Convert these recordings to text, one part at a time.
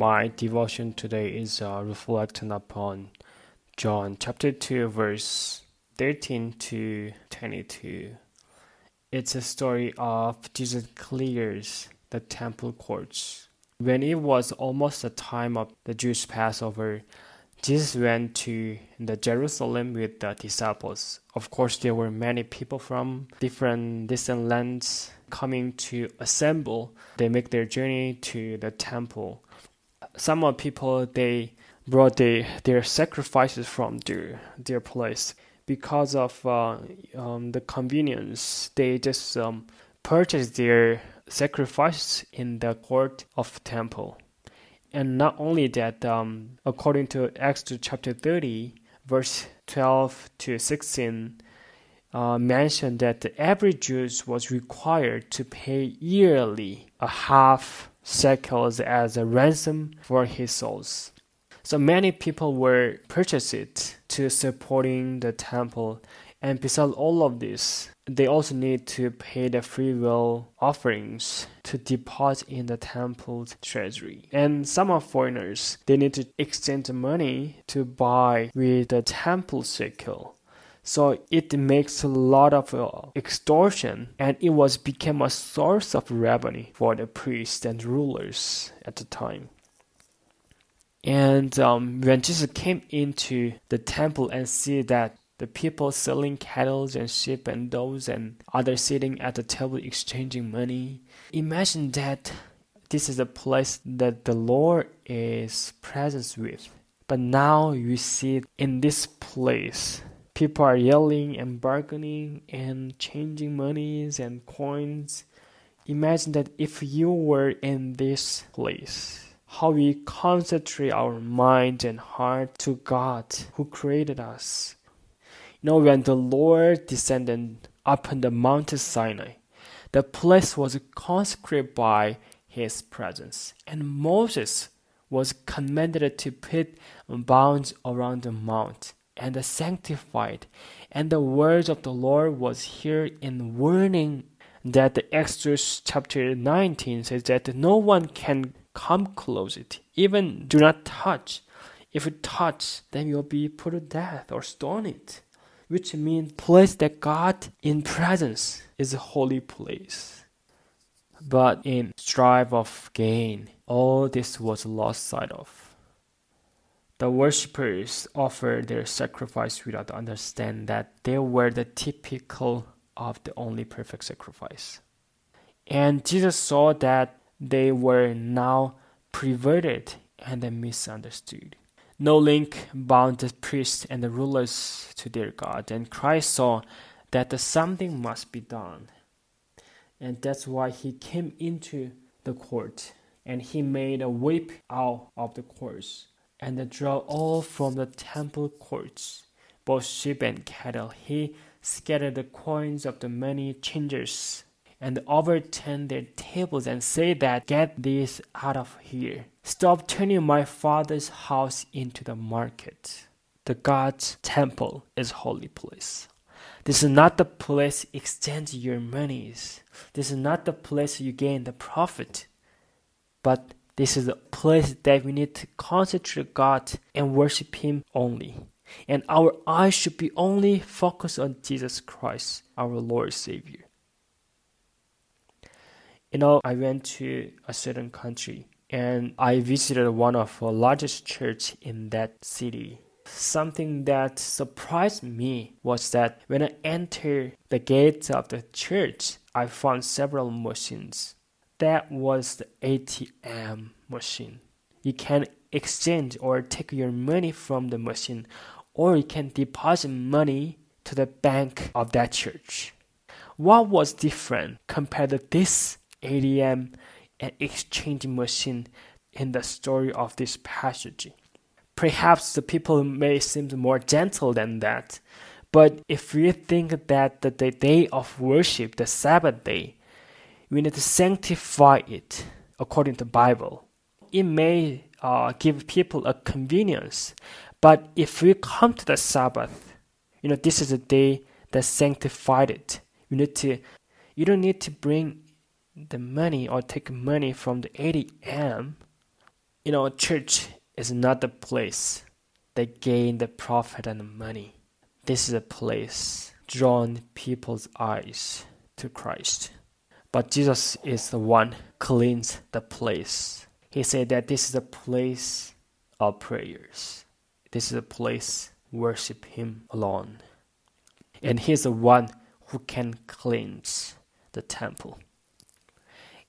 my devotion today is uh, reflecting upon John chapter 2, verse 13 to 22. It's a story of Jesus clears the temple courts. When it was almost the time of the Jewish Passover, Jesus went to the Jerusalem with the disciples. Of course, there were many people from different distant lands coming to assemble. They make their journey to the temple. Some of people they brought their, their sacrifices from their their place because of uh, um, the convenience. They just um, purchased their sacrifices in the court of temple. And not only that, um, according to Acts chapter 30, verse 12 to 16, uh, mentioned that every Jew was required to pay yearly a half shekels as a ransom for his souls. So many people were purchased to supporting the temple, and besides all of this, they also need to pay the free will offerings to deposit in the temple's treasury. And some are foreigners, they need to exchange the money to buy with the temple shekel. So it makes a lot of uh, extortion, and it was became a source of revenue for the priests and rulers at the time. And um, when Jesus came into the temple and see that the people selling cattle and sheep and doves and others sitting at the table exchanging money, imagine that this is a place that the Lord is present with. But now you see in this place, people are yelling and bargaining and changing monies and coins. Imagine that if you were in this place how we concentrate our mind and heart to God who created us. You know, when the Lord descended upon the mountain Sinai, the place was consecrated by his presence, and Moses was commanded to put bounds around the mount and sanctified. And the words of the Lord was here in warning that the Exodus chapter 19 says that no one can come close it. Even do not touch. If you touch, then you'll be put to death or stoned. Which means place that God in presence is a holy place. But in strive of gain, all this was lost sight of. The worshippers offered their sacrifice without understanding that they were the typical of the only perfect sacrifice. And Jesus saw that they were now perverted and misunderstood. No link bound the priests and the rulers to their God, and Christ saw that something must be done. And that's why he came into the court and he made a whip out of the courts and draw all from the temple courts, both sheep and cattle. He scattered the coins of the money changers and overturn their tables and say that get this out of here. Stop turning my father's house into the market. The God's temple is holy place. This is not the place exchange your monies. This is not the place you gain the profit. But this is the place that we need to concentrate God and worship Him only. And our eyes should be only focused on Jesus Christ, our Lord Savior. You know, I went to a certain country and I visited one of the largest church in that city. Something that surprised me was that when I entered the gates of the church, I found several machines. That was the ATM machine. You can exchange or take your money from the machine, or you can deposit money to the bank of that church. What was different compared to this ATM and exchanging machine in the story of this passage. Perhaps the people may seem more gentle than that, but if we think that the day of worship, the Sabbath day, we need to sanctify it according to the Bible. It may uh, give people a convenience, but if we come to the Sabbath, you know this is a day that sanctified it. You need to, you don't need to bring the money or take money from the ATM, You know, church is not the place that gain the profit and the money. This is a place drawn people's eyes to Christ. But Jesus is the one cleans the place. He said that this is a place of prayers. This is a place worship him alone. And he's the one who can cleanse the temple.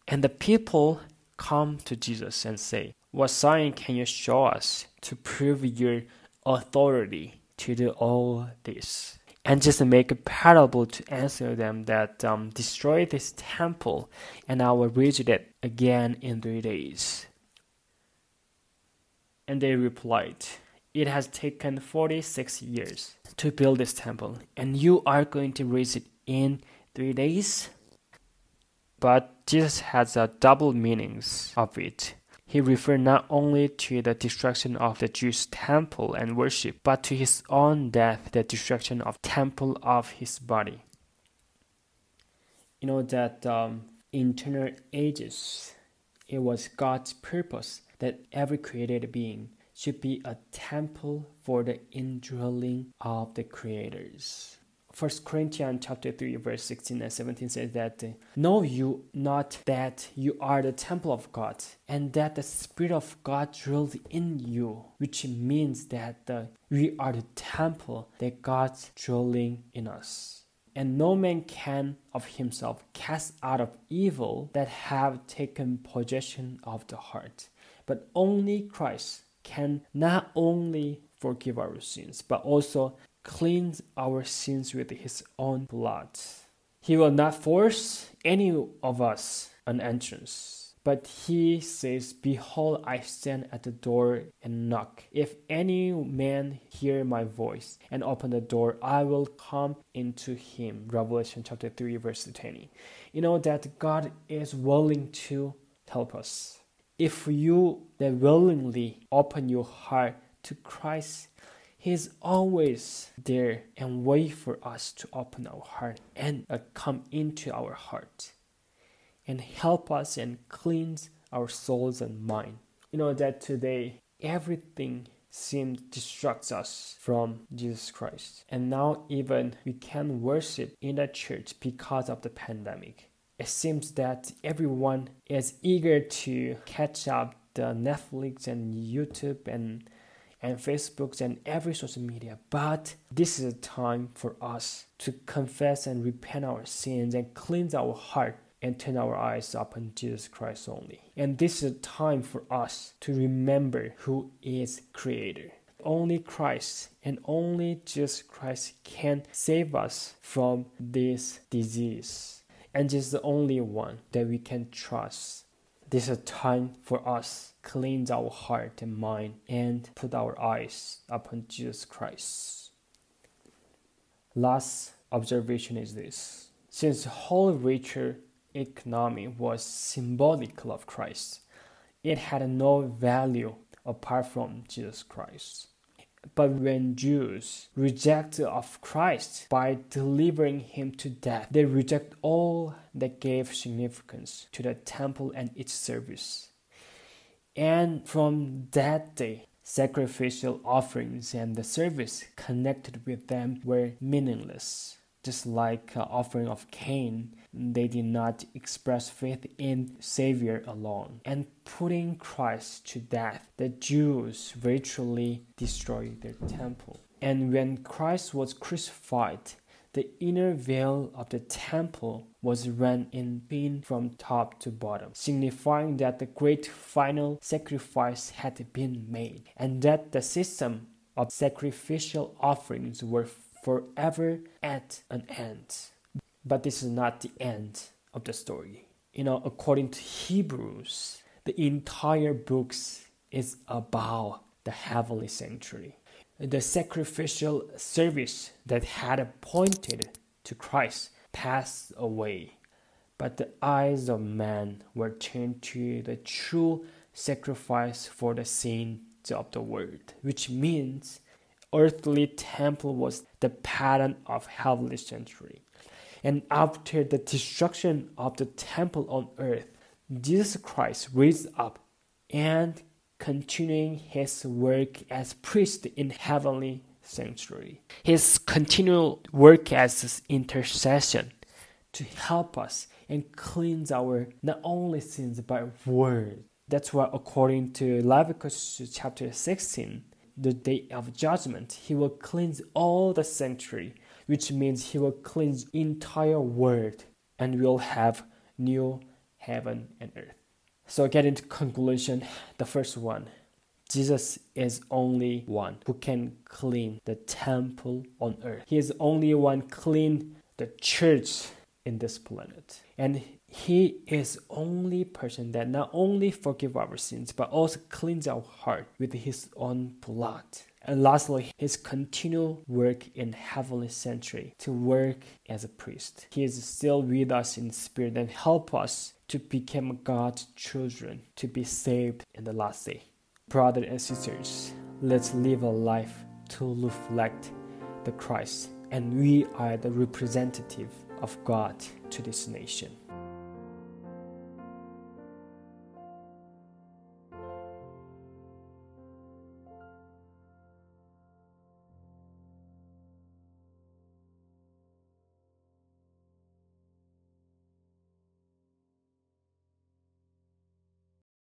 And the people come to Jesus and say, What sign can you show us to prove your authority to do all this? And just make a parable to answer them that um, destroy this temple and I will rebuild it again in three days. And they replied, It has taken 46 years to build this temple, and you are going to raise it in three days? But Jesus has a double meanings of it. He referred not only to the destruction of the Jews' temple and worship, but to his own death, the destruction of temple of his body. You know that um, in eternal ages, it was God's purpose that every created being should be a temple for the indwelling of the creators. First Corinthians chapter 3 verse 16 and 17 says that know you not that you are the temple of God and that the spirit of God dwells in you which means that the, we are the temple that God's dwelling in us? And no man can of himself cast out of evil that have taken possession of the heart. But only Christ can not only forgive our sins but also cleanse our sins with his own blood. He will not force any of us an entrance, but he says, Behold, I stand at the door and knock. If any man hear my voice and open the door, I will come into him. Revelation chapter 3, verse 20. You know that God is willing to help us. If you that willingly open your heart to Christ, He's always there and wait for us to open our heart and uh, come into our heart and help us and cleanse our souls and mind. You know that today everything seems distracts us from Jesus Christ. And now even we can worship in the church because of the pandemic. It seems that everyone is eager to catch up the Netflix and YouTube and and Facebooks and every social media. But this is a time for us to confess and repent our sins and cleanse our heart and turn our eyes upon Jesus Christ only. And this is a time for us to remember who is creator. Only Christ and only Jesus Christ can save us from this disease. And just the only one that we can trust. This is a time for us to cleanse our heart and mind and put our eyes upon Jesus Christ. Last observation is this since whole Jewish economy was symbolic of Christ, it had no value apart from Jesus Christ. But when Jews reject of Christ by delivering him to death, they reject all that gave significance to the temple and its service. And from that day, sacrificial offerings and the service connected with them were meaningless. Just like uh, offering of Cain, they did not express faith in Savior alone. And putting Christ to death, the Jews virtually destroyed their temple. And when Christ was crucified, the inner veil of the temple was rent in twain from top to bottom, signifying that the great final sacrifice had been made, and that the system of sacrificial offerings were forever at an end. But this is not the end of the story. You know, according to Hebrews, the entire books is about the heavenly sanctuary the sacrificial service that had pointed to Christ passed away, but the eyes of man were turned to the true sacrifice for the sins of the world, which means earthly temple was the pattern of heavenly sanctuary. And after the destruction of the temple on earth, Jesus Christ raised up and continuing his work as priest in heavenly sanctuary. His continual work as intercession to help us and cleanse our not only sins but word. That's why according to Leviticus chapter 16, the day of judgment, he will cleanse all the sanctuary, which means he will cleanse entire world and we'll have new heaven and earth. So getting to conclusion, the first one. Jesus is only one who can clean the temple on earth. He is only one clean the church in this planet. And he is only person that not only forgive our sins but also cleanse our heart with his own blood. And lastly, his continual work in heavenly sanctuary to work as a priest. He is still with us in spirit and help us to become God's children, to be saved in the last day. Brothers and sisters, let's live a life to reflect the Christ, and we are the representative of God to this nation.